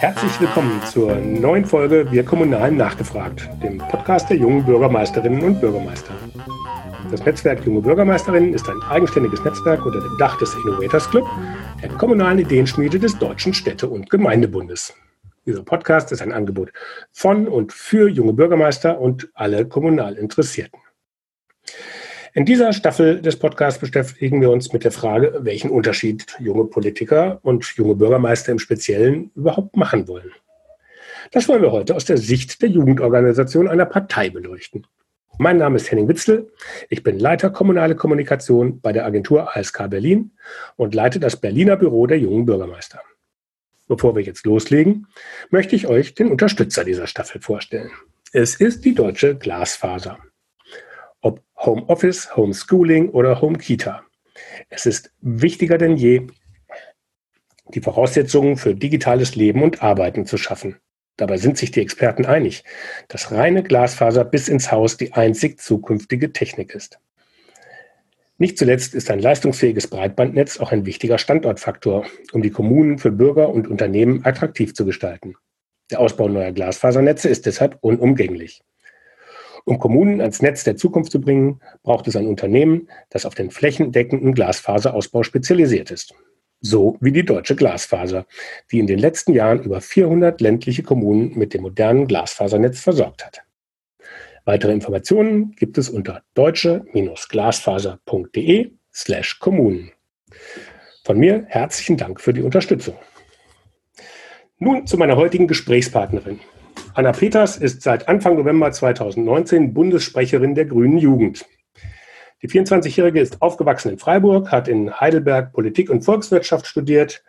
Herzlich willkommen zur neuen Folge Wir Kommunalen nachgefragt, dem Podcast der jungen Bürgermeisterinnen und Bürgermeister. Das Netzwerk Junge Bürgermeisterinnen ist ein eigenständiges Netzwerk unter dem Dach des Innovators Club, der kommunalen Ideenschmiede des Deutschen Städte- und Gemeindebundes. Dieser Podcast ist ein Angebot von und für junge Bürgermeister und alle kommunal Interessierten. In dieser Staffel des Podcasts beschäftigen wir uns mit der Frage, welchen Unterschied junge Politiker und junge Bürgermeister im Speziellen überhaupt machen wollen. Das wollen wir heute aus der Sicht der Jugendorganisation einer Partei beleuchten. Mein Name ist Henning Witzel. Ich bin Leiter kommunale Kommunikation bei der Agentur ASK Berlin und leite das Berliner Büro der jungen Bürgermeister. Bevor wir jetzt loslegen, möchte ich euch den Unterstützer dieser Staffel vorstellen. Es ist die deutsche Glasfaser Homeoffice, Homeschooling oder Home Kita. Es ist wichtiger denn je, die Voraussetzungen für digitales Leben und Arbeiten zu schaffen. Dabei sind sich die Experten einig, dass reine Glasfaser bis ins Haus die einzig zukünftige Technik ist. Nicht zuletzt ist ein leistungsfähiges Breitbandnetz auch ein wichtiger Standortfaktor, um die Kommunen für Bürger und Unternehmen attraktiv zu gestalten. Der Ausbau neuer Glasfasernetze ist deshalb unumgänglich. Um Kommunen ans Netz der Zukunft zu bringen, braucht es ein Unternehmen, das auf den flächendeckenden Glasfaserausbau spezialisiert ist. So wie die deutsche Glasfaser, die in den letzten Jahren über 400 ländliche Kommunen mit dem modernen Glasfasernetz versorgt hat. Weitere Informationen gibt es unter deutsche-glasfaser.de slash Kommunen. Von mir herzlichen Dank für die Unterstützung. Nun zu meiner heutigen Gesprächspartnerin. Anna Peters ist seit Anfang November 2019 Bundessprecherin der Grünen Jugend. Die 24-Jährige ist aufgewachsen in Freiburg, hat in Heidelberg Politik und Volkswirtschaft studiert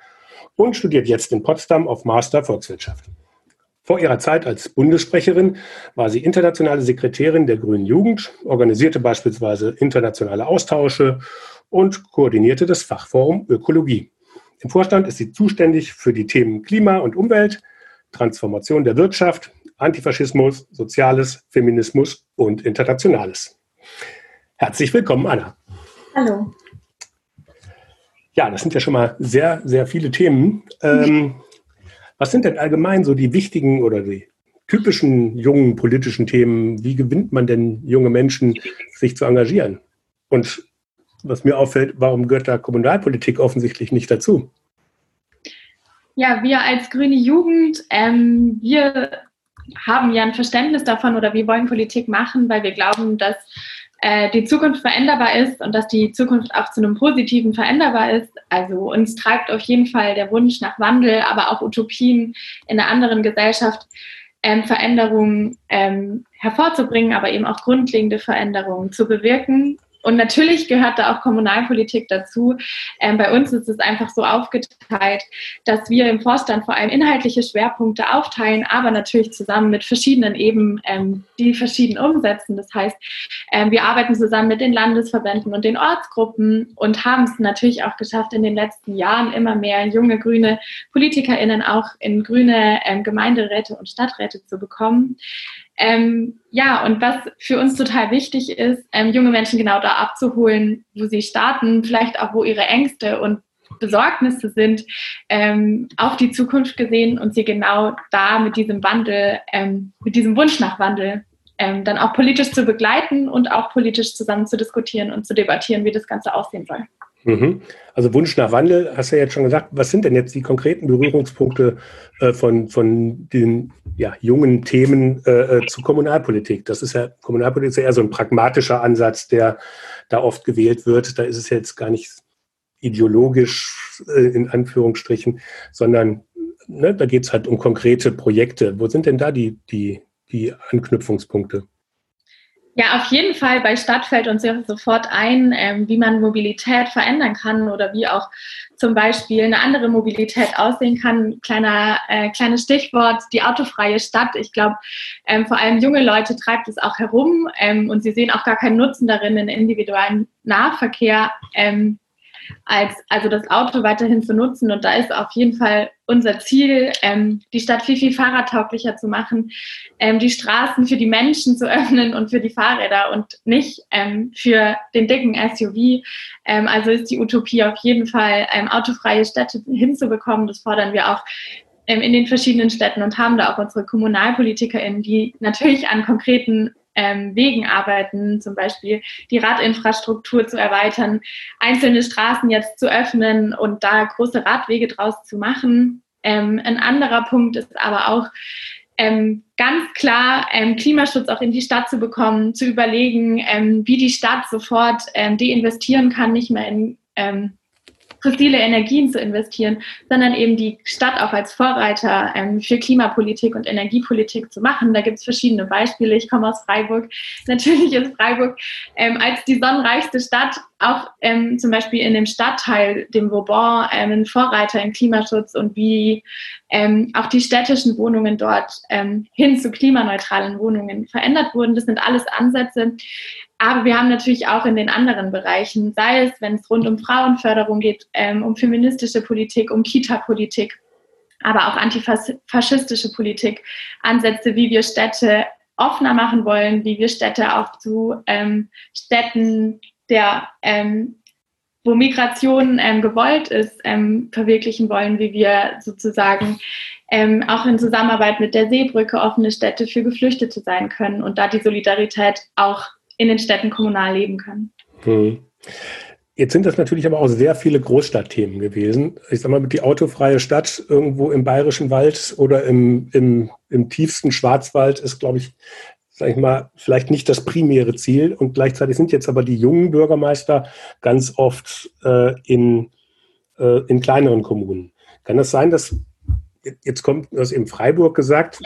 und studiert jetzt in Potsdam auf Master Volkswirtschaft. Vor ihrer Zeit als Bundessprecherin war sie internationale Sekretärin der Grünen Jugend, organisierte beispielsweise internationale Austausche und koordinierte das Fachforum Ökologie. Im Vorstand ist sie zuständig für die Themen Klima und Umwelt, Transformation der Wirtschaft, Antifaschismus, Soziales, Feminismus und Internationales. Herzlich willkommen, Anna. Hallo. Ja, das sind ja schon mal sehr, sehr viele Themen. Ähm, was sind denn allgemein so die wichtigen oder die typischen jungen politischen Themen? Wie gewinnt man denn junge Menschen, sich zu engagieren? Und was mir auffällt, warum gehört da Kommunalpolitik offensichtlich nicht dazu? Ja, wir als Grüne Jugend, ähm, wir haben ja ein Verständnis davon oder wir wollen Politik machen, weil wir glauben, dass äh, die Zukunft veränderbar ist und dass die Zukunft auch zu einem Positiven veränderbar ist. Also uns treibt auf jeden Fall der Wunsch nach Wandel, aber auch Utopien in einer anderen Gesellschaft, ähm, Veränderungen ähm, hervorzubringen, aber eben auch grundlegende Veränderungen zu bewirken. Und natürlich gehört da auch Kommunalpolitik dazu. Ähm, bei uns ist es einfach so aufgeteilt, dass wir im Vorstand vor allem inhaltliche Schwerpunkte aufteilen, aber natürlich zusammen mit verschiedenen Ebenen, ähm, die verschieden umsetzen. Das heißt, ähm, wir arbeiten zusammen mit den Landesverbänden und den Ortsgruppen und haben es natürlich auch geschafft, in den letzten Jahren immer mehr junge grüne PolitikerInnen auch in grüne ähm, Gemeinderäte und Stadträte zu bekommen. Ähm, ja, und was für uns total wichtig ist, ähm, junge Menschen genau da abzuholen, wo sie starten, vielleicht auch wo ihre Ängste und Besorgnisse sind, ähm, auf die Zukunft gesehen und sie genau da mit diesem Wandel, ähm, mit diesem Wunsch nach Wandel ähm, dann auch politisch zu begleiten und auch politisch zusammen zu diskutieren und zu debattieren, wie das Ganze aussehen soll. Mhm. Also Wunsch nach Wandel, hast du ja jetzt schon gesagt. Was sind denn jetzt die konkreten Berührungspunkte äh, von, von den ja, jungen Themen äh, äh, zu Kommunalpolitik? Das ist ja, Kommunalpolitik ist ja eher so ein pragmatischer Ansatz, der da oft gewählt wird. Da ist es jetzt gar nicht ideologisch äh, in Anführungsstrichen, sondern ne, da geht es halt um konkrete Projekte. Wo sind denn da die, die, die Anknüpfungspunkte? Ja, auf jeden Fall bei Stadt fällt uns ja sofort ein, ähm, wie man Mobilität verändern kann oder wie auch zum Beispiel eine andere Mobilität aussehen kann. Kleiner, äh, kleines Stichwort, die autofreie Stadt. Ich glaube, ähm, vor allem junge Leute treibt es auch herum ähm, und sie sehen auch gar keinen Nutzen darin, den individuellen Nahverkehr ähm, als also das Auto weiterhin zu nutzen. Und da ist auf jeden Fall unser Ziel, ähm, die Stadt viel, viel fahrradtauglicher zu machen, ähm, die Straßen für die Menschen zu öffnen und für die Fahrräder und nicht ähm, für den dicken SUV. Ähm, also ist die Utopie auf jeden Fall, ähm, autofreie Städte hinzubekommen. Das fordern wir auch ähm, in den verschiedenen Städten und haben da auch unsere KommunalpolitikerInnen, die natürlich an konkreten ähm, Wegen arbeiten, zum Beispiel die Radinfrastruktur zu erweitern, einzelne Straßen jetzt zu öffnen und da große Radwege draus zu machen. Ähm, ein anderer Punkt ist aber auch, ähm, ganz klar ähm, Klimaschutz auch in die Stadt zu bekommen, zu überlegen, ähm, wie die Stadt sofort ähm, deinvestieren kann, nicht mehr in ähm, fossile Energien zu investieren, sondern eben die Stadt auch als Vorreiter ähm, für Klimapolitik und Energiepolitik zu machen. Da gibt es verschiedene Beispiele. Ich komme aus Freiburg. Natürlich ist Freiburg ähm, als die sonnenreichste Stadt auch ähm, zum Beispiel in dem Stadtteil, dem Vauban, ähm, ein Vorreiter im Klimaschutz und wie ähm, auch die städtischen Wohnungen dort ähm, hin zu klimaneutralen Wohnungen verändert wurden. Das sind alles Ansätze, aber wir haben natürlich auch in den anderen Bereichen, sei es, wenn es rund um Frauenförderung geht, ähm, um feministische Politik, um Kita-Politik, aber auch antifaschistische Politik, Ansätze, wie wir Städte offener machen wollen, wie wir Städte auch zu ähm, Städten der ähm, wo Migration ähm, gewollt ist, ähm, verwirklichen wollen, wie wir sozusagen ähm, auch in Zusammenarbeit mit der Seebrücke offene Städte für Geflüchtete sein können und da die Solidarität auch in den Städten kommunal leben können. Hm. Jetzt sind das natürlich aber auch sehr viele Großstadtthemen gewesen. Ich sage mal, die autofreie Stadt irgendwo im Bayerischen Wald oder im, im, im tiefsten Schwarzwald ist, glaube ich, sage ich mal, vielleicht nicht das primäre Ziel. Und gleichzeitig sind jetzt aber die jungen Bürgermeister ganz oft äh, in, äh, in kleineren Kommunen. Kann das sein, dass jetzt kommt das in Freiburg gesagt,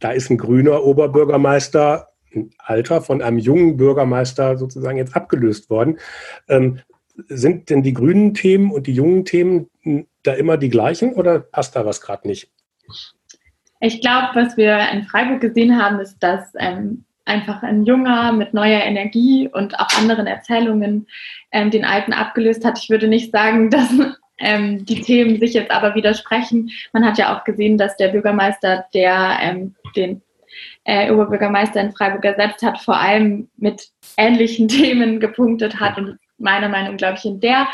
da ist ein grüner Oberbürgermeister Alter von einem jungen Bürgermeister sozusagen jetzt abgelöst worden. Ähm, sind denn die grünen Themen und die jungen Themen da immer die gleichen oder passt da was gerade nicht? Ich glaube, was wir in Freiburg gesehen haben, ist, dass ähm, einfach ein Junger mit neuer Energie und auch anderen Erzählungen ähm, den Alten abgelöst hat. Ich würde nicht sagen, dass ähm, die Themen sich jetzt aber widersprechen. Man hat ja auch gesehen, dass der Bürgermeister, der ähm, den äh, Oberbürgermeister in Freiburg ersetzt hat, vor allem mit ähnlichen Themen gepunktet hat und meiner Meinung glaube ich, in der,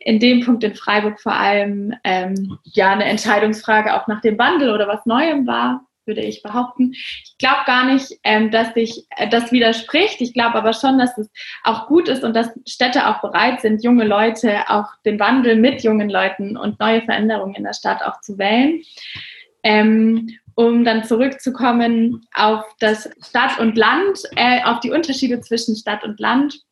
in dem Punkt in Freiburg vor allem ähm, ja eine Entscheidungsfrage auch nach dem Wandel oder was Neuem war, würde ich behaupten. Ich glaube gar nicht, ähm, dass sich äh, das widerspricht. Ich glaube aber schon, dass es auch gut ist und dass Städte auch bereit sind, junge Leute, auch den Wandel mit jungen Leuten und neue Veränderungen in der Stadt auch zu wählen. Ähm, um dann zurückzukommen auf das Stadt und Land, äh, auf die Unterschiede zwischen Stadt und Land.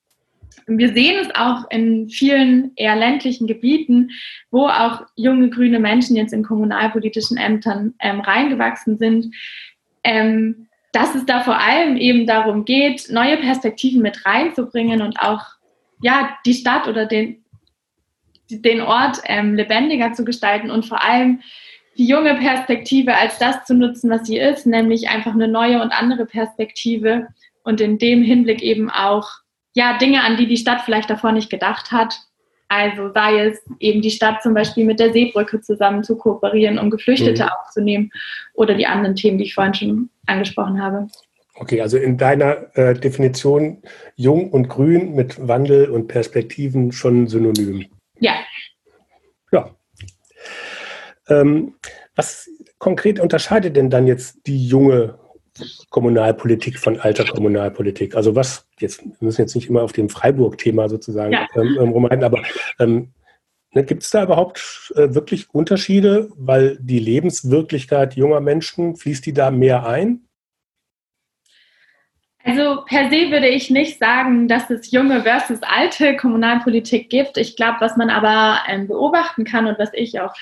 Wir sehen es auch in vielen eher ländlichen Gebieten, wo auch junge grüne Menschen jetzt in kommunalpolitischen Ämtern ähm, reingewachsen sind, ähm, dass es da vor allem eben darum geht, neue Perspektiven mit reinzubringen und auch ja, die Stadt oder den, den Ort ähm, lebendiger zu gestalten und vor allem die junge Perspektive als das zu nutzen, was sie ist, nämlich einfach eine neue und andere Perspektive und in dem Hinblick eben auch ja Dinge, an die die Stadt vielleicht davor nicht gedacht hat. Also sei es eben die Stadt zum Beispiel mit der Seebrücke zusammen zu kooperieren, um Geflüchtete mhm. aufzunehmen oder die anderen Themen, die ich vorhin schon angesprochen habe. Okay, also in deiner äh, Definition jung und grün mit Wandel und Perspektiven schon synonym. Ja. Ja, ähm, was konkret unterscheidet denn dann jetzt die junge Kommunalpolitik von alter Kommunalpolitik? Also was, jetzt wir müssen jetzt nicht immer auf dem Freiburg-Thema sozusagen ja. ähm, ähm rumreiten, aber ähm, ne, gibt es da überhaupt äh, wirklich Unterschiede, weil die Lebenswirklichkeit junger Menschen, fließt die da mehr ein? Also per se würde ich nicht sagen, dass es junge versus alte Kommunalpolitik gibt. Ich glaube, was man aber ähm, beobachten kann und was ich auch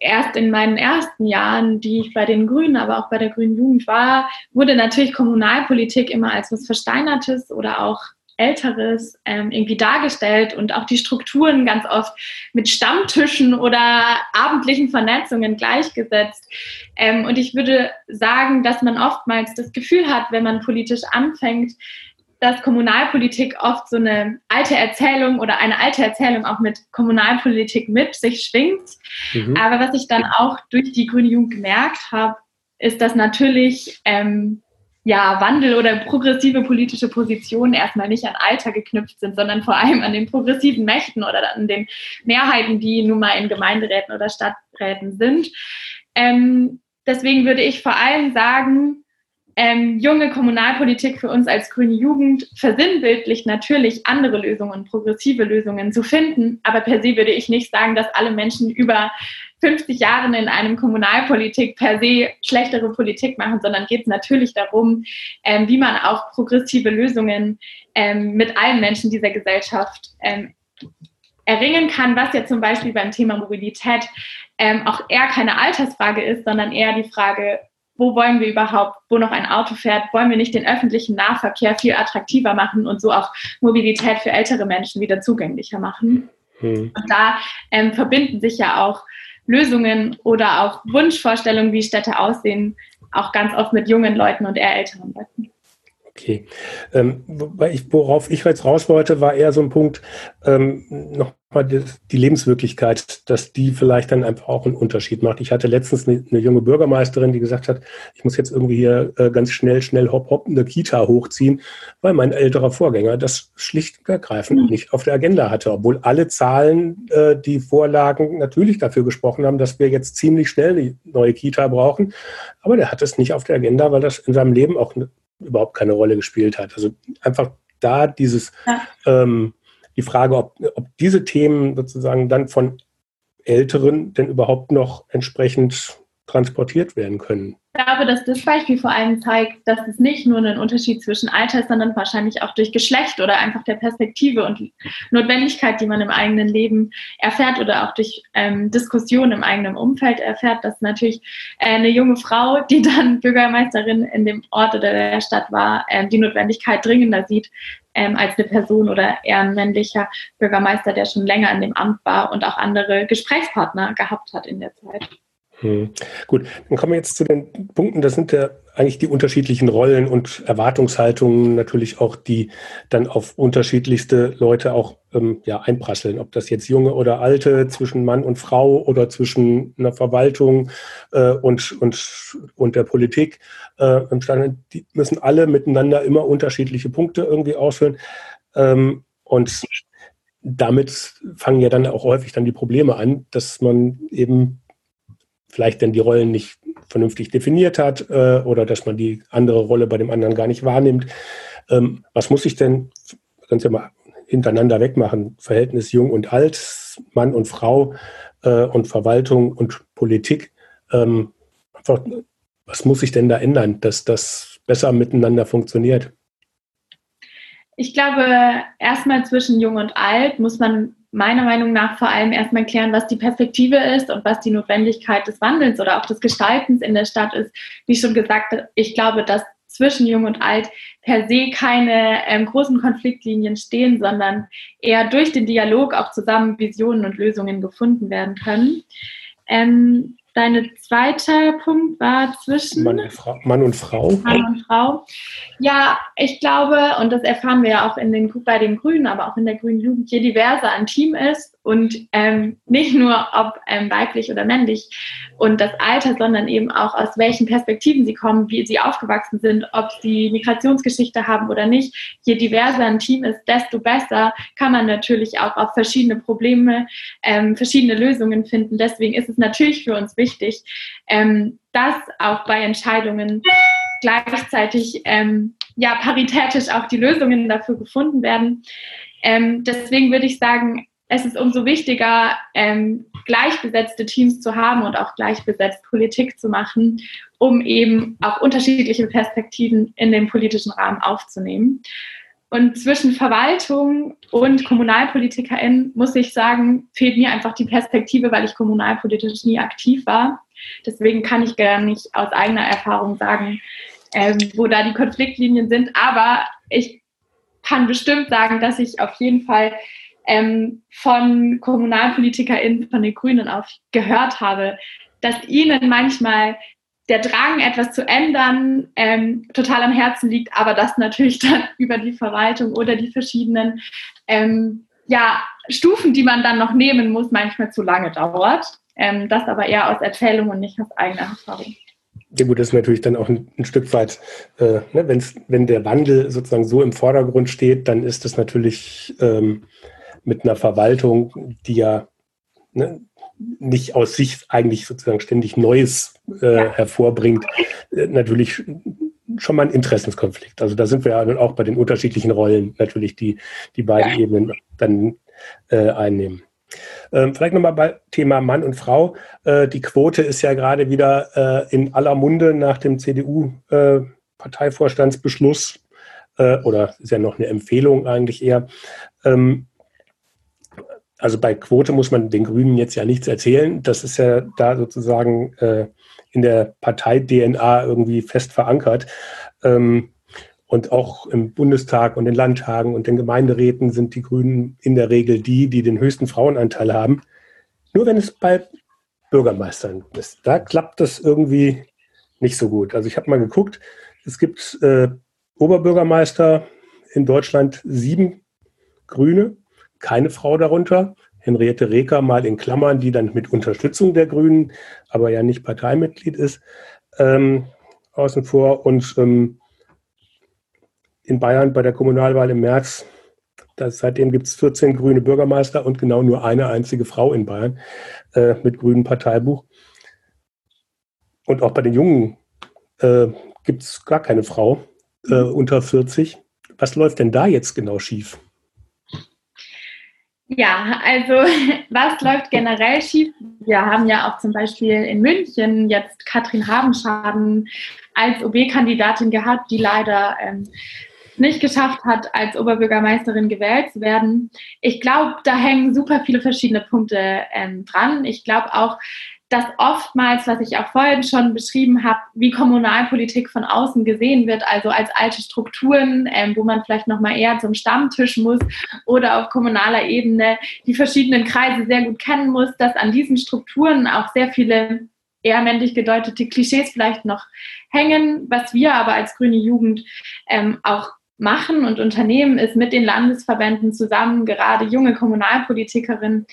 erst in meinen ersten Jahren, die ich bei den Grünen, aber auch bei der Grünen Jugend war, wurde natürlich Kommunalpolitik immer als was Versteinertes oder auch Älteres ähm, irgendwie dargestellt und auch die Strukturen ganz oft mit Stammtischen oder abendlichen Vernetzungen gleichgesetzt. Ähm, und ich würde sagen, dass man oftmals das Gefühl hat, wenn man politisch anfängt, dass Kommunalpolitik oft so eine alte Erzählung oder eine alte Erzählung auch mit Kommunalpolitik mit sich schwingt. Mhm. Aber was ich dann auch durch die Grüne Jugend gemerkt habe, ist, dass natürlich ähm, ja, Wandel oder progressive politische Positionen erstmal nicht an Alter geknüpft sind, sondern vor allem an den progressiven Mächten oder an den Mehrheiten, die nun mal in Gemeinderäten oder Stadträten sind. Ähm, deswegen würde ich vor allem sagen, ähm, junge Kommunalpolitik für uns als grüne Jugend versinnbildlich natürlich andere Lösungen, progressive Lösungen zu finden. Aber per se würde ich nicht sagen, dass alle Menschen über 50 Jahren in einem Kommunalpolitik per se schlechtere Politik machen, sondern geht es natürlich darum, ähm, wie man auch progressive Lösungen ähm, mit allen Menschen dieser Gesellschaft ähm, erringen kann, was ja zum Beispiel beim Thema Mobilität ähm, auch eher keine Altersfrage ist, sondern eher die Frage, wo wollen wir überhaupt, wo noch ein Auto fährt, wollen wir nicht den öffentlichen Nahverkehr viel attraktiver machen und so auch Mobilität für ältere Menschen wieder zugänglicher machen. Hm. Und da ähm, verbinden sich ja auch Lösungen oder auch Wunschvorstellungen, wie Städte aussehen, auch ganz oft mit jungen Leuten und eher älteren Leuten. Okay. Ähm, worauf ich jetzt raus wollte, war eher so ein Punkt, ähm, nochmal die, die, Lebenswirklichkeit, dass die vielleicht dann einfach auch einen Unterschied macht. Ich hatte letztens eine, eine junge Bürgermeisterin, die gesagt hat, ich muss jetzt irgendwie hier äh, ganz schnell, schnell hopp, hopp eine Kita hochziehen, weil mein älterer Vorgänger das schlicht und ergreifend mhm. nicht auf der Agenda hatte, obwohl alle Zahlen, äh, die vorlagen, natürlich dafür gesprochen haben, dass wir jetzt ziemlich schnell eine neue Kita brauchen. Aber der hat es nicht auf der Agenda, weil das in seinem Leben auch überhaupt keine Rolle gespielt hat. Also einfach da dieses, ja. ähm, die Frage, ob, ob diese Themen sozusagen dann von Älteren denn überhaupt noch entsprechend transportiert werden können. Ich glaube, dass das Beispiel vor allem zeigt, dass es nicht nur einen Unterschied zwischen Alter ist, sondern wahrscheinlich auch durch Geschlecht oder einfach der Perspektive und Notwendigkeit, die man im eigenen Leben erfährt oder auch durch ähm, Diskussionen im eigenen Umfeld erfährt, dass natürlich äh, eine junge Frau, die dann Bürgermeisterin in dem Ort oder der Stadt war, äh, die Notwendigkeit dringender sieht, ähm, als eine Person oder eher ein männlicher Bürgermeister, der schon länger in dem Amt war und auch andere Gesprächspartner gehabt hat in der Zeit. Hm. Gut, dann kommen wir jetzt zu den Punkten. Das sind ja eigentlich die unterschiedlichen Rollen und Erwartungshaltungen natürlich auch, die dann auf unterschiedlichste Leute auch ähm, ja, einprasseln. Ob das jetzt junge oder alte, zwischen Mann und Frau oder zwischen einer Verwaltung äh, und, und, und der Politik. Äh, die müssen alle miteinander immer unterschiedliche Punkte irgendwie ausfüllen. Ähm, und damit fangen ja dann auch häufig dann die Probleme an, dass man eben vielleicht dann die Rollen nicht vernünftig definiert hat äh, oder dass man die andere Rolle bei dem anderen gar nicht wahrnimmt. Ähm, was muss ich denn, ganz ja mal hintereinander wegmachen, Verhältnis jung und alt, Mann und Frau äh, und Verwaltung und Politik. Ähm, einfach, was muss sich denn da ändern, dass das besser miteinander funktioniert? Ich glaube, erstmal zwischen Jung und Alt muss man meiner Meinung nach vor allem erstmal klären, was die Perspektive ist und was die Notwendigkeit des Wandels oder auch des Gestaltens in der Stadt ist. Wie schon gesagt, ich glaube, dass zwischen Jung und Alt per se keine ähm, großen Konfliktlinien stehen, sondern eher durch den Dialog auch zusammen Visionen und Lösungen gefunden werden können. Ähm, Deine zweite Punkt war zwischen Mann und, Frau, Mann und Frau. Mann und Frau. Ja, ich glaube, und das erfahren wir ja auch in den, bei den Grünen, aber auch in der Grünen Jugend, je diverser ein Team ist, und ähm, nicht nur ob ähm, weiblich oder männlich und das Alter, sondern eben auch aus welchen Perspektiven sie kommen, wie sie aufgewachsen sind, ob sie Migrationsgeschichte haben oder nicht. Je diverser ein Team ist, desto besser kann man natürlich auch auf verschiedene Probleme ähm, verschiedene Lösungen finden. Deswegen ist es natürlich für uns wichtig, ähm, dass auch bei Entscheidungen gleichzeitig ähm, ja paritätisch auch die Lösungen dafür gefunden werden. Ähm, deswegen würde ich sagen, es ist umso wichtiger, ähm, gleichbesetzte Teams zu haben und auch gleichbesetzt Politik zu machen, um eben auch unterschiedliche Perspektiven in den politischen Rahmen aufzunehmen. Und zwischen Verwaltung und KommunalpolitikerInnen muss ich sagen, fehlt mir einfach die Perspektive, weil ich kommunalpolitisch nie aktiv war. Deswegen kann ich gar nicht aus eigener Erfahrung sagen, ähm, wo da die Konfliktlinien sind. Aber ich kann bestimmt sagen, dass ich auf jeden Fall ähm, von KommunalpolitikerInnen von den Grünen auch gehört habe, dass ihnen manchmal der Drang, etwas zu ändern, ähm, total am Herzen liegt, aber das natürlich dann über die Verwaltung oder die verschiedenen ähm, ja, Stufen, die man dann noch nehmen muss, manchmal zu lange dauert. Ähm, das aber eher aus Erzählung und nicht aus eigener Erfahrung. Ja gut, das ist natürlich dann auch ein, ein Stück weit, äh, ne, wenn's, wenn der Wandel sozusagen so im Vordergrund steht, dann ist das natürlich ähm, mit einer Verwaltung, die ja ne, nicht aus sich eigentlich sozusagen ständig Neues äh, ja. hervorbringt, äh, natürlich schon mal ein Interessenskonflikt. Also da sind wir ja auch bei den unterschiedlichen Rollen natürlich, die die beiden ja. Ebenen dann äh, einnehmen. Ähm, vielleicht nochmal bei Thema Mann und Frau. Äh, die Quote ist ja gerade wieder äh, in aller Munde nach dem CDU-Parteivorstandsbeschluss äh, oder ist ja noch eine Empfehlung eigentlich eher. Ähm, also bei Quote muss man den Grünen jetzt ja nichts erzählen. Das ist ja da sozusagen äh, in der Partei-DNA irgendwie fest verankert. Ähm, und auch im Bundestag und den Landtagen und den Gemeinderäten sind die Grünen in der Regel die, die den höchsten Frauenanteil haben. Nur wenn es bei Bürgermeistern ist, da klappt das irgendwie nicht so gut. Also ich habe mal geguckt, es gibt äh, Oberbürgermeister in Deutschland sieben Grüne, keine Frau darunter. Henriette Reker mal in Klammern, die dann mit Unterstützung der Grünen, aber ja nicht Parteimitglied ist, ähm, außen vor. Und ähm, in Bayern bei der Kommunalwahl im März. Das, seitdem gibt es 14 grüne Bürgermeister und genau nur eine einzige Frau in Bayern äh, mit grünem Parteibuch. Und auch bei den Jungen äh, gibt es gar keine Frau äh, unter 40. Was läuft denn da jetzt genau schief? Ja, also was läuft generell schief? Wir haben ja auch zum Beispiel in München jetzt Katrin Habenschaden als OB-Kandidatin gehabt, die leider ähm, nicht geschafft hat, als Oberbürgermeisterin gewählt zu werden. Ich glaube, da hängen super viele verschiedene Punkte ähm, dran. Ich glaube auch, dass oftmals, was ich auch vorhin schon beschrieben habe, wie Kommunalpolitik von außen gesehen wird, also als alte Strukturen, ähm, wo man vielleicht nochmal eher zum Stammtisch muss oder auf kommunaler Ebene die verschiedenen Kreise sehr gut kennen muss, dass an diesen Strukturen auch sehr viele eher männlich gedeutete Klischees vielleicht noch hängen, was wir aber als grüne Jugend ähm, auch machen und unternehmen, ist mit den Landesverbänden zusammen, gerade junge Kommunalpolitikerinnen,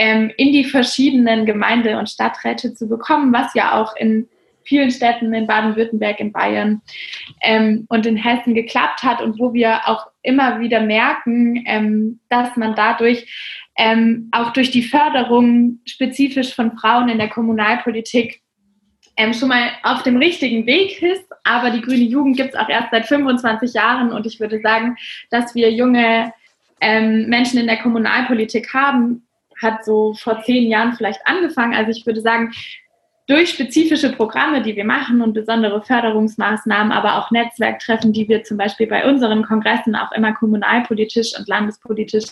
ähm, in die verschiedenen Gemeinde- und Stadträte zu bekommen, was ja auch in vielen Städten in Baden-Württemberg, in Bayern ähm, und in Hessen geklappt hat und wo wir auch immer wieder merken, ähm, dass man dadurch ähm, auch durch die Förderung spezifisch von Frauen in der Kommunalpolitik ähm, schon mal auf dem richtigen Weg ist. Aber die grüne Jugend gibt es auch erst seit 25 Jahren und ich würde sagen, dass wir junge ähm, Menschen in der Kommunalpolitik haben, hat so vor zehn Jahren vielleicht angefangen. Also ich würde sagen, durch spezifische Programme, die wir machen und besondere Förderungsmaßnahmen, aber auch Netzwerktreffen, die wir zum Beispiel bei unseren Kongressen auch immer kommunalpolitisch und landespolitisch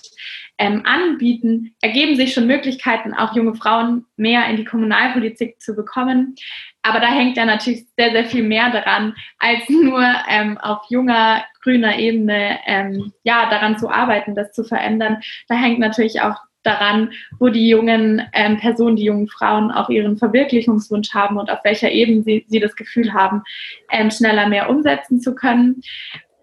ähm, anbieten, ergeben sich schon Möglichkeiten, auch junge Frauen mehr in die Kommunalpolitik zu bekommen. Aber da hängt ja natürlich sehr, sehr viel mehr daran, als nur ähm, auf junger, grüner Ebene ähm, ja, daran zu arbeiten, das zu verändern. Da hängt natürlich auch daran, wo die jungen ähm, Personen, die jungen Frauen auch ihren Verwirklichungswunsch haben und auf welcher Ebene sie, sie das Gefühl haben, ähm, schneller mehr umsetzen zu können.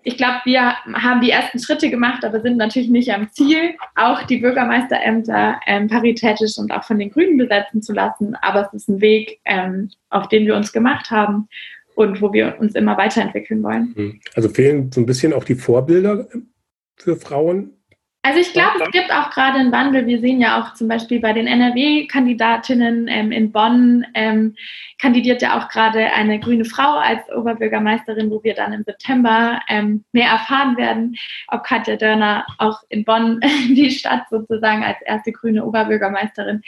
Ich glaube, wir haben die ersten Schritte gemacht, aber sind natürlich nicht am Ziel, auch die Bürgermeisterämter ähm, paritätisch und auch von den Grünen besetzen zu lassen. Aber es ist ein Weg, ähm, auf den wir uns gemacht haben und wo wir uns immer weiterentwickeln wollen. Hm. Also fehlen so ein bisschen auch die Vorbilder für Frauen also ich glaube, es gibt auch gerade einen Wandel. Wir sehen ja auch zum Beispiel bei den NRW-Kandidatinnen ähm, in Bonn ähm, kandidiert ja auch gerade eine grüne Frau als Oberbürgermeisterin, wo wir dann im September ähm, mehr erfahren werden, ob Katja Dörner auch in Bonn die Stadt sozusagen als erste grüne Oberbürgermeisterin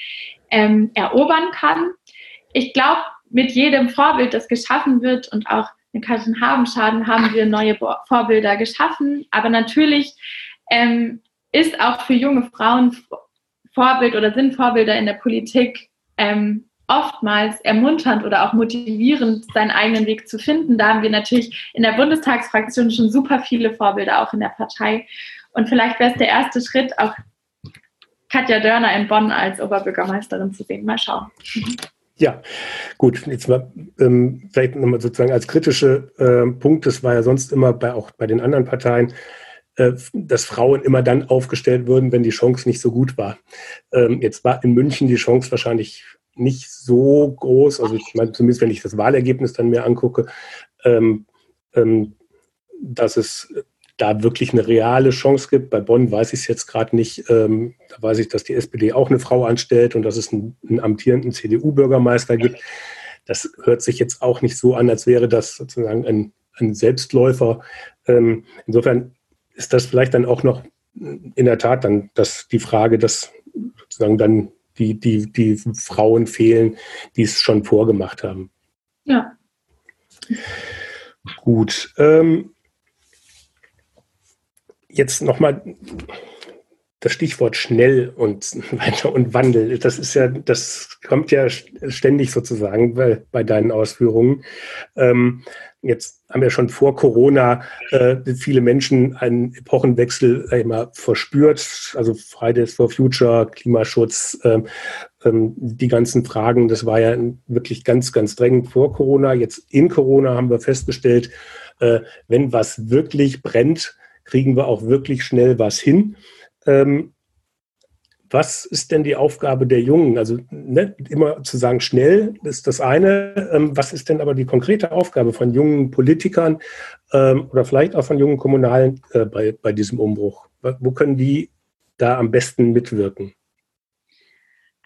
ähm, erobern kann. Ich glaube, mit jedem Vorbild, das geschaffen wird und auch mit Katrin Habenschaden haben wir neue Vorbilder geschaffen. Aber natürlich ähm, ist auch für junge Frauen Vorbild oder sind Vorbilder in der Politik ähm, oftmals ermunternd oder auch motivierend, seinen eigenen Weg zu finden. Da haben wir natürlich in der Bundestagsfraktion schon super viele Vorbilder, auch in der Partei. Und vielleicht wäre es der erste Schritt, auch Katja Dörner in Bonn als Oberbürgermeisterin zu sehen. Mal schauen. Ja, gut, jetzt mal ähm, vielleicht nochmal sozusagen als kritische äh, Punkt, das war ja sonst immer bei auch bei den anderen Parteien, dass Frauen immer dann aufgestellt würden, wenn die Chance nicht so gut war. Ähm, jetzt war in München die Chance wahrscheinlich nicht so groß, also ich meine, zumindest wenn ich das Wahlergebnis dann mir angucke, ähm, ähm, dass es da wirklich eine reale Chance gibt. Bei Bonn weiß ich es jetzt gerade nicht. Da weiß ich, dass die SPD auch eine Frau anstellt und dass es einen, amtierenden CDU-Bürgermeister gibt. Das hört sich jetzt auch nicht so an, als wäre das sozusagen ein, ein Selbstläufer. Insofern ist das vielleicht dann auch noch in der Tat dann das, die Frage, dass sozusagen dann die, die, die Frauen fehlen, die es schon vorgemacht haben. Ja. Gut. Ähm, jetzt nochmal das Stichwort schnell und weiter und Wandel. Das ist ja, das kommt ja ständig sozusagen bei, bei deinen Ausführungen. Ähm, jetzt haben wir schon vor Corona äh, viele Menschen einen Epochenwechsel immer verspürt. Also Fridays for Future, Klimaschutz, ähm, ähm, die ganzen Fragen. Das war ja wirklich ganz, ganz drängend vor Corona. Jetzt in Corona haben wir festgestellt, äh, wenn was wirklich brennt, kriegen wir auch wirklich schnell was hin. Ähm, was ist denn die Aufgabe der Jungen? Also ne, immer zu sagen, schnell ist das eine. Ähm, was ist denn aber die konkrete Aufgabe von jungen Politikern ähm, oder vielleicht auch von jungen Kommunalen äh, bei, bei diesem Umbruch? Wo können die da am besten mitwirken?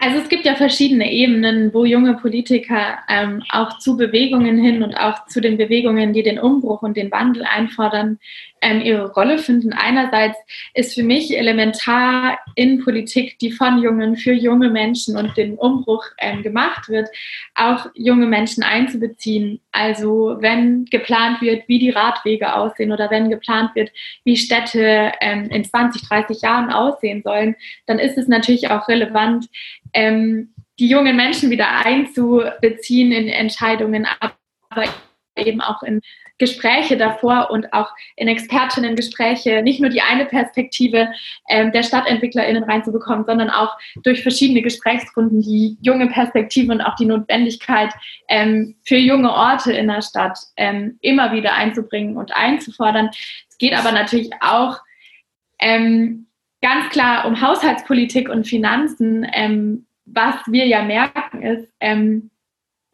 Also es gibt ja verschiedene Ebenen, wo junge Politiker ähm, auch zu Bewegungen hin und auch zu den Bewegungen, die den Umbruch und den Wandel einfordern, ähm, ihre Rolle finden. Einerseits ist für mich elementar in Politik, die von Jungen für junge Menschen und den Umbruch ähm, gemacht wird, auch junge Menschen einzubeziehen. Also wenn geplant wird, wie die Radwege aussehen oder wenn geplant wird, wie Städte ähm, in 20, 30 Jahren aussehen sollen, dann ist es natürlich auch relevant, ähm, die jungen Menschen wieder einzubeziehen in Entscheidungen, aber eben auch in Gespräche davor und auch in Expertinnen-Gespräche nicht nur die eine Perspektive ähm, der StadtentwicklerInnen reinzubekommen, sondern auch durch verschiedene Gesprächsrunden die junge Perspektive und auch die Notwendigkeit ähm, für junge Orte in der Stadt ähm, immer wieder einzubringen und einzufordern. Es geht aber natürlich auch ähm, ganz klar um Haushaltspolitik und Finanzen. Ähm, was wir ja merken ist, ähm,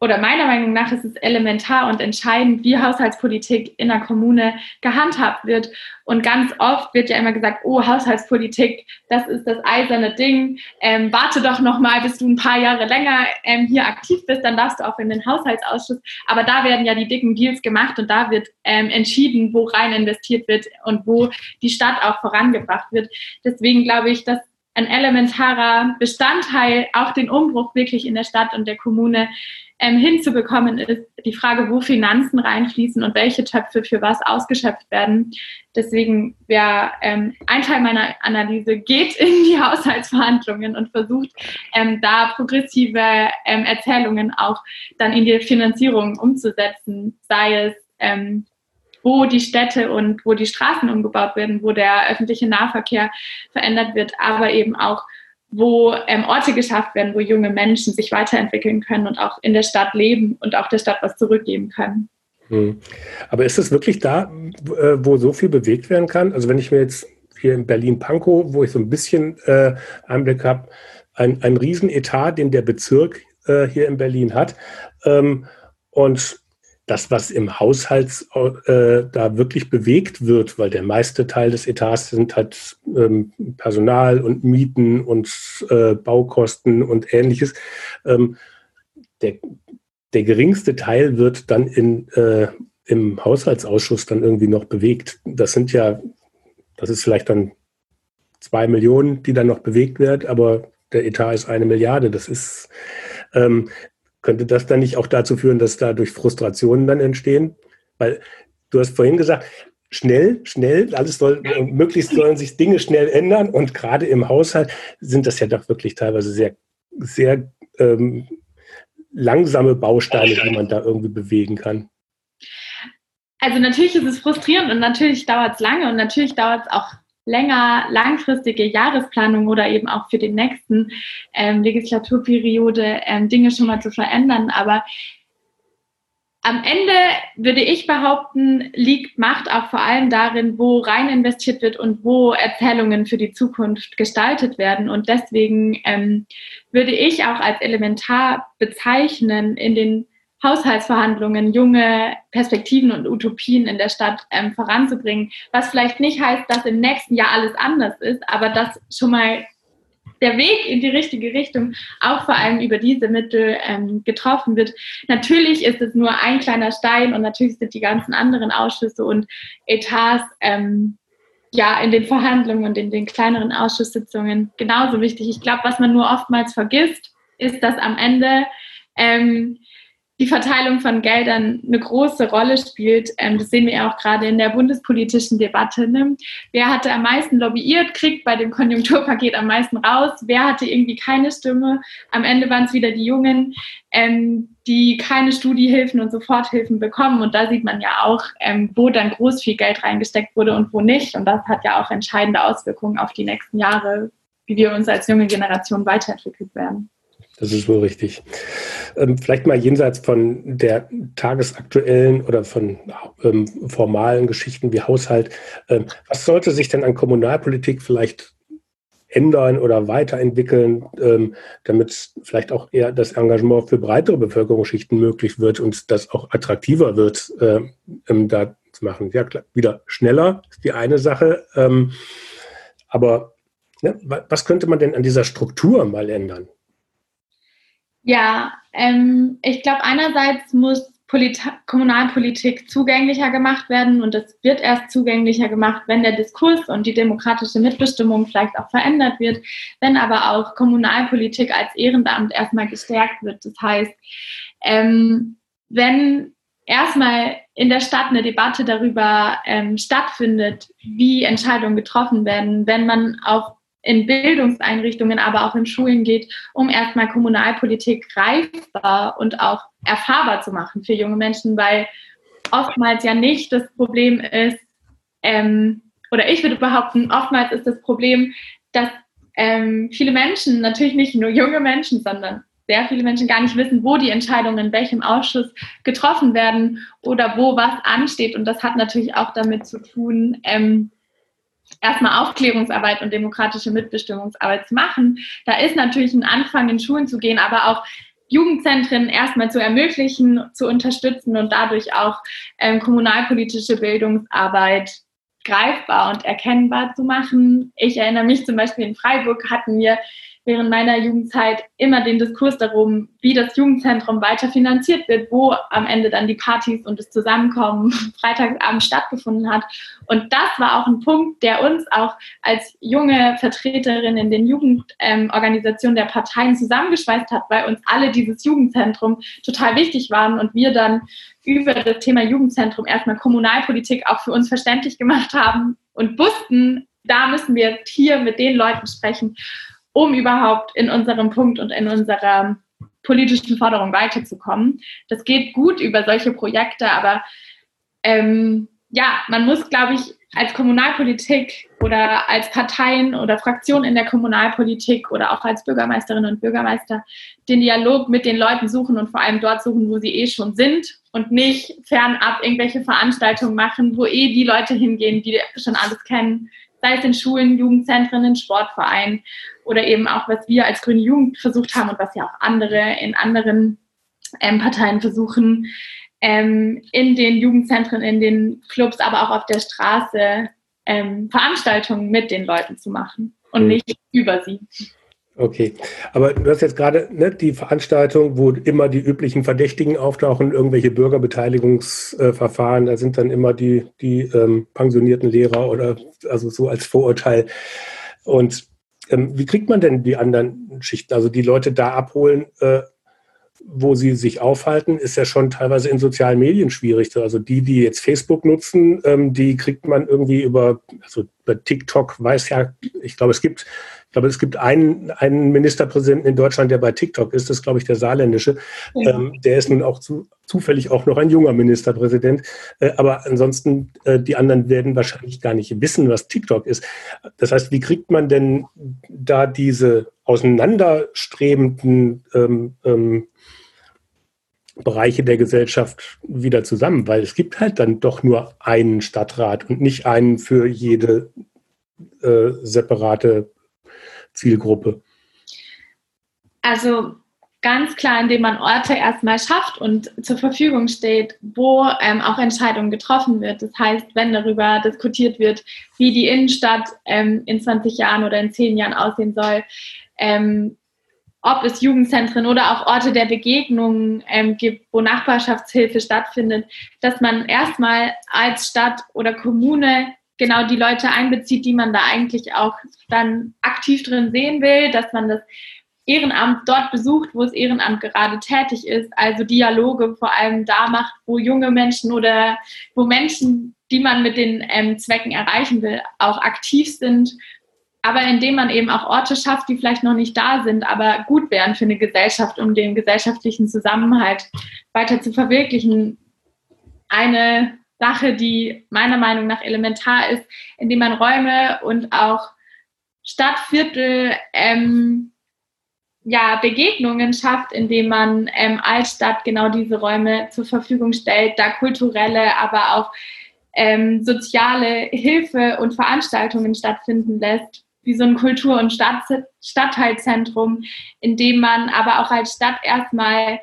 oder meiner Meinung nach ist es elementar und entscheidend, wie Haushaltspolitik in der Kommune gehandhabt wird. Und ganz oft wird ja immer gesagt, oh, Haushaltspolitik, das ist das eiserne Ding. Ähm, warte doch noch mal, bis du ein paar Jahre länger ähm, hier aktiv bist, dann darfst du auch in den Haushaltsausschuss. Aber da werden ja die dicken Deals gemacht und da wird ähm, entschieden, wo rein investiert wird und wo die Stadt auch vorangebracht wird. Deswegen glaube ich, dass ein elementarer Bestandteil, auch den Umbruch wirklich in der Stadt und der Kommune ähm, hinzubekommen, ist die Frage, wo Finanzen reinfließen und welche Töpfe für was ausgeschöpft werden. Deswegen ja, ähm, ein Teil meiner Analyse geht in die Haushaltsverhandlungen und versucht, ähm, da progressive ähm, Erzählungen auch dann in die Finanzierung umzusetzen, sei es ähm, wo die Städte und wo die Straßen umgebaut werden, wo der öffentliche Nahverkehr verändert wird, aber eben auch, wo ähm, Orte geschafft werden, wo junge Menschen sich weiterentwickeln können und auch in der Stadt leben und auch der Stadt was zurückgeben können. Hm. Aber ist es wirklich da, äh, wo so viel bewegt werden kann? Also wenn ich mir jetzt hier in Berlin-Pankow, wo ich so ein bisschen äh, Einblick habe, ein, ein Riesenetat, den der Bezirk äh, hier in Berlin hat. Ähm, und das, was im Haushalt äh, da wirklich bewegt wird, weil der meiste Teil des Etats sind halt ähm, Personal und Mieten und äh, Baukosten und ähnliches. Ähm, der, der geringste Teil wird dann in, äh, im Haushaltsausschuss dann irgendwie noch bewegt. Das sind ja, das ist vielleicht dann zwei Millionen, die dann noch bewegt wird, aber der Etat ist eine Milliarde. Das ist, ähm, könnte das dann nicht auch dazu führen, dass dadurch Frustrationen dann entstehen? Weil du hast vorhin gesagt, schnell, schnell, alles soll, möglichst sollen sich Dinge schnell ändern und gerade im Haushalt sind das ja doch wirklich teilweise sehr, sehr ähm, langsame Bausteine, die man da irgendwie bewegen kann. Also natürlich ist es frustrierend und natürlich dauert es lange und natürlich dauert es auch länger, langfristige Jahresplanung oder eben auch für den nächsten ähm, Legislaturperiode ähm, Dinge schon mal zu verändern. Aber am Ende würde ich behaupten, liegt Macht auch vor allem darin, wo rein investiert wird und wo Erzählungen für die Zukunft gestaltet werden. Und deswegen ähm, würde ich auch als elementar bezeichnen, in den Haushaltsverhandlungen, junge Perspektiven und Utopien in der Stadt ähm, voranzubringen. Was vielleicht nicht heißt, dass im nächsten Jahr alles anders ist, aber dass schon mal der Weg in die richtige Richtung auch vor allem über diese Mittel ähm, getroffen wird. Natürlich ist es nur ein kleiner Stein und natürlich sind die ganzen anderen Ausschüsse und Etats ähm, ja in den Verhandlungen und in den kleineren Ausschusssitzungen genauso wichtig. Ich glaube, was man nur oftmals vergisst, ist, dass am Ende ähm, die Verteilung von Geldern eine große Rolle spielt. Ähm, das sehen wir ja auch gerade in der bundespolitischen Debatte. Ne? Wer hatte am meisten lobbyiert, kriegt bei dem Konjunkturpaket am meisten raus. Wer hatte irgendwie keine Stimme? Am Ende waren es wieder die Jungen, ähm, die keine Studiehilfen und Soforthilfen bekommen. Und da sieht man ja auch, ähm, wo dann groß viel Geld reingesteckt wurde und wo nicht. Und das hat ja auch entscheidende Auswirkungen auf die nächsten Jahre, wie wir uns als junge Generation weiterentwickelt werden. Das ist wohl richtig. Ähm, vielleicht mal jenseits von der tagesaktuellen oder von ähm, formalen Geschichten wie Haushalt. Ähm, was sollte sich denn an Kommunalpolitik vielleicht ändern oder weiterentwickeln, ähm, damit vielleicht auch eher das Engagement für breitere Bevölkerungsschichten möglich wird und das auch attraktiver wird, äh, da zu machen? Ja, klar, wieder schneller ist die eine Sache. Ähm, aber ja, was könnte man denn an dieser Struktur mal ändern? Ja, ähm, ich glaube, einerseits muss Polit Kommunalpolitik zugänglicher gemacht werden und es wird erst zugänglicher gemacht, wenn der Diskurs und die demokratische Mitbestimmung vielleicht auch verändert wird, wenn aber auch Kommunalpolitik als Ehrenamt erstmal gestärkt wird. Das heißt, ähm, wenn erstmal in der Stadt eine Debatte darüber ähm, stattfindet, wie Entscheidungen getroffen werden, wenn man auf in Bildungseinrichtungen, aber auch in Schulen geht, um erstmal Kommunalpolitik greifbar und auch erfahrbar zu machen für junge Menschen, weil oftmals ja nicht das Problem ist, ähm, oder ich würde behaupten, oftmals ist das Problem, dass ähm, viele Menschen, natürlich nicht nur junge Menschen, sondern sehr viele Menschen gar nicht wissen, wo die Entscheidungen in welchem Ausschuss getroffen werden oder wo was ansteht. Und das hat natürlich auch damit zu tun, ähm, erstmal Aufklärungsarbeit und demokratische Mitbestimmungsarbeit zu machen. Da ist natürlich ein Anfang, in Schulen zu gehen, aber auch Jugendzentren erstmal zu ermöglichen, zu unterstützen und dadurch auch ähm, kommunalpolitische Bildungsarbeit greifbar und erkennbar zu machen. Ich erinnere mich zum Beispiel in Freiburg hatten wir während meiner Jugendzeit immer den Diskurs darum, wie das Jugendzentrum weiter finanziert wird, wo am Ende dann die Partys und das Zusammenkommen Freitagsabend stattgefunden hat. Und das war auch ein Punkt, der uns auch als junge Vertreterin in den Jugendorganisationen ähm, der Parteien zusammengeschweißt hat, weil uns alle dieses Jugendzentrum total wichtig waren und wir dann über das Thema Jugendzentrum erstmal Kommunalpolitik auch für uns verständlich gemacht haben und wussten, da müssen wir hier mit den Leuten sprechen um überhaupt in unserem Punkt und in unserer politischen Forderung weiterzukommen. Das geht gut über solche Projekte, aber ähm, ja, man muss, glaube ich, als Kommunalpolitik oder als Parteien oder Fraktionen in der Kommunalpolitik oder auch als Bürgermeisterinnen und Bürgermeister den Dialog mit den Leuten suchen und vor allem dort suchen, wo sie eh schon sind und nicht fernab irgendwelche Veranstaltungen machen, wo eh die Leute hingehen, die schon alles kennen, sei es in Schulen, Jugendzentren, in Sportvereinen oder eben auch, was wir als Grüne Jugend versucht haben und was ja auch andere in anderen ähm, Parteien versuchen, ähm, in den Jugendzentren, in den Clubs, aber auch auf der Straße ähm, Veranstaltungen mit den Leuten zu machen und mhm. nicht über sie. Okay, aber du hast jetzt gerade ne, die Veranstaltung, wo immer die üblichen Verdächtigen auftauchen, irgendwelche Bürgerbeteiligungsverfahren, da sind dann immer die, die ähm, pensionierten Lehrer oder also so als Vorurteil. Und ähm, wie kriegt man denn die anderen Schichten, also die Leute da abholen, äh, wo sie sich aufhalten, ist ja schon teilweise in sozialen Medien schwierig. Also die, die jetzt Facebook nutzen, ähm, die kriegt man irgendwie über, also bei TikTok weiß ja, ich glaube, es gibt ich glaube, es gibt einen, einen Ministerpräsidenten in Deutschland, der bei TikTok ist, das ist, glaube ich, der saarländische. Ja. Ähm, der ist nun auch zu, zufällig auch noch ein junger Ministerpräsident. Äh, aber ansonsten, äh, die anderen werden wahrscheinlich gar nicht wissen, was TikTok ist. Das heißt, wie kriegt man denn da diese auseinanderstrebenden ähm, ähm, Bereiche der Gesellschaft wieder zusammen, weil es gibt halt dann doch nur einen Stadtrat und nicht einen für jede äh, separate Zielgruppe? Also ganz klar, indem man Orte erstmal schafft und zur Verfügung steht, wo ähm, auch Entscheidungen getroffen wird. Das heißt, wenn darüber diskutiert wird, wie die Innenstadt ähm, in 20 Jahren oder in 10 Jahren aussehen soll, ähm, ob es Jugendzentren oder auch Orte der Begegnung ähm, gibt, wo Nachbarschaftshilfe stattfindet, dass man erstmal als Stadt oder Kommune genau die Leute einbezieht, die man da eigentlich auch dann aktiv drin sehen will, dass man das Ehrenamt dort besucht, wo das Ehrenamt gerade tätig ist, also Dialoge vor allem da macht, wo junge Menschen oder wo Menschen, die man mit den ähm, Zwecken erreichen will, auch aktiv sind, aber indem man eben auch Orte schafft, die vielleicht noch nicht da sind, aber gut wären für eine Gesellschaft, um den gesellschaftlichen Zusammenhalt weiter zu verwirklichen. Eine Sache, die meiner Meinung nach elementar ist, indem man Räume und auch Stadtviertel ähm, ja, Begegnungen schafft, indem man ähm, als Stadt genau diese Räume zur Verfügung stellt, da kulturelle, aber auch ähm, soziale Hilfe und Veranstaltungen stattfinden lässt, wie so ein Kultur- und Stadt Stadtteilzentrum, in dem man aber auch als Stadt erstmal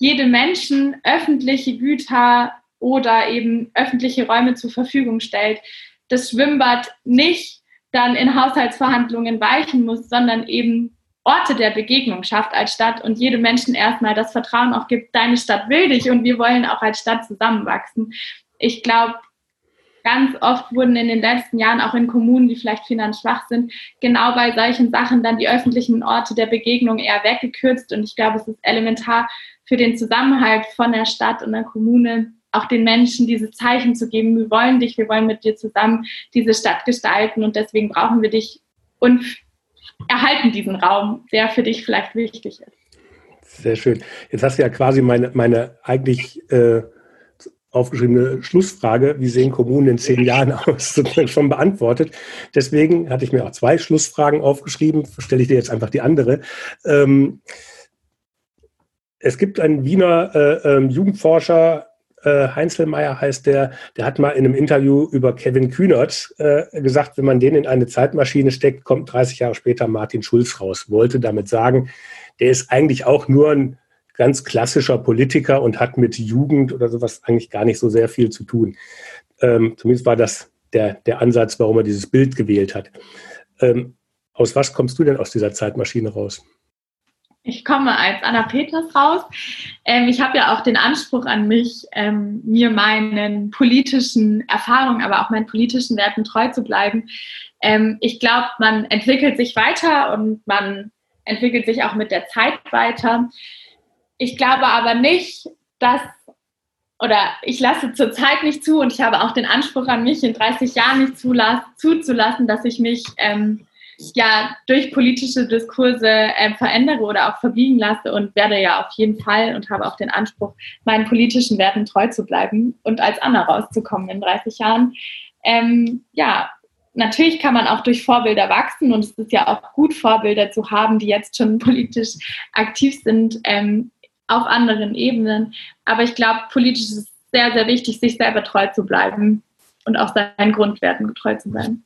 jedem Menschen öffentliche Güter oder eben öffentliche Räume zur Verfügung stellt. Das Schwimmbad nicht dann in Haushaltsverhandlungen weichen muss, sondern eben Orte der Begegnung schafft als Stadt und jedem Menschen erstmal das Vertrauen auch gibt, deine Stadt will dich und wir wollen auch als Stadt zusammenwachsen. Ich glaube, ganz oft wurden in den letzten Jahren auch in Kommunen, die vielleicht finanzschwach sind, genau bei solchen Sachen dann die öffentlichen Orte der Begegnung eher weggekürzt. Und ich glaube, es ist elementar für den Zusammenhalt von der Stadt und der Kommune, auch den Menschen diese Zeichen zu geben, wir wollen dich, wir wollen mit dir zusammen diese Stadt gestalten und deswegen brauchen wir dich und erhalten diesen Raum, der für dich vielleicht wichtig ist. Sehr schön. Jetzt hast du ja quasi meine, meine eigentlich äh, aufgeschriebene Schlussfrage, wie sehen Kommunen in zehn Jahren aus, schon beantwortet. Deswegen hatte ich mir auch zwei Schlussfragen aufgeschrieben, stelle ich dir jetzt einfach die andere. Ähm, es gibt einen Wiener äh, äh, Jugendforscher, äh, Heinzelmeier heißt der, der hat mal in einem Interview über Kevin Kühnert äh, gesagt, wenn man den in eine Zeitmaschine steckt, kommt 30 Jahre später Martin Schulz raus. Wollte damit sagen, der ist eigentlich auch nur ein ganz klassischer Politiker und hat mit Jugend oder sowas eigentlich gar nicht so sehr viel zu tun. Ähm, zumindest war das der, der Ansatz, warum er dieses Bild gewählt hat. Ähm, aus was kommst du denn aus dieser Zeitmaschine raus? Ich komme als Anna Peters raus. Ähm, ich habe ja auch den Anspruch an mich, ähm, mir meinen politischen Erfahrungen, aber auch meinen politischen Werten treu zu bleiben. Ähm, ich glaube, man entwickelt sich weiter und man entwickelt sich auch mit der Zeit weiter. Ich glaube aber nicht, dass, oder ich lasse zurzeit nicht zu und ich habe auch den Anspruch an mich, in 30 Jahren nicht zuzulassen, dass ich mich ähm, ja durch politische Diskurse äh, verändere oder auch verbiegen lasse und werde ja auf jeden Fall und habe auch den Anspruch, meinen politischen Werten treu zu bleiben und als Anna rauszukommen in 30 Jahren. Ähm, ja, natürlich kann man auch durch Vorbilder wachsen und es ist ja auch gut, Vorbilder zu haben, die jetzt schon politisch aktiv sind. Ähm, auf anderen Ebenen. Aber ich glaube, politisch ist es sehr, sehr wichtig, sich selber treu zu bleiben und auch seinen Grundwerten treu zu bleiben.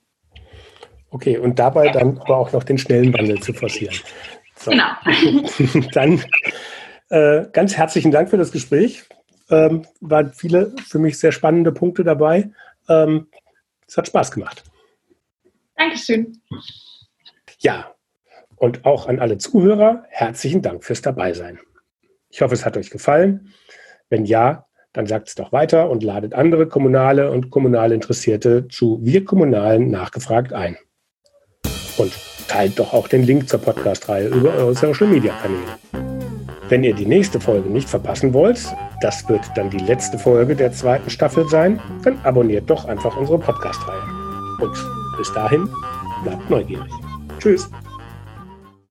Okay, und dabei dann aber auch noch den schnellen Wandel zu forcieren. So. Genau. dann äh, ganz herzlichen Dank für das Gespräch. Ähm, waren viele für mich sehr spannende Punkte dabei. Ähm, es hat Spaß gemacht. Dankeschön. Ja, und auch an alle Zuhörer herzlichen Dank fürs Dabeisein. Ich hoffe, es hat euch gefallen. Wenn ja, dann sagt es doch weiter und ladet andere Kommunale und kommunale Interessierte zu Wir Kommunalen nachgefragt ein. Und teilt doch auch den Link zur Podcast-Reihe über eure Social-Media-Kanäle. Wenn ihr die nächste Folge nicht verpassen wollt, das wird dann die letzte Folge der zweiten Staffel sein, dann abonniert doch einfach unsere Podcast-Reihe. Und bis dahin, bleibt neugierig. Tschüss.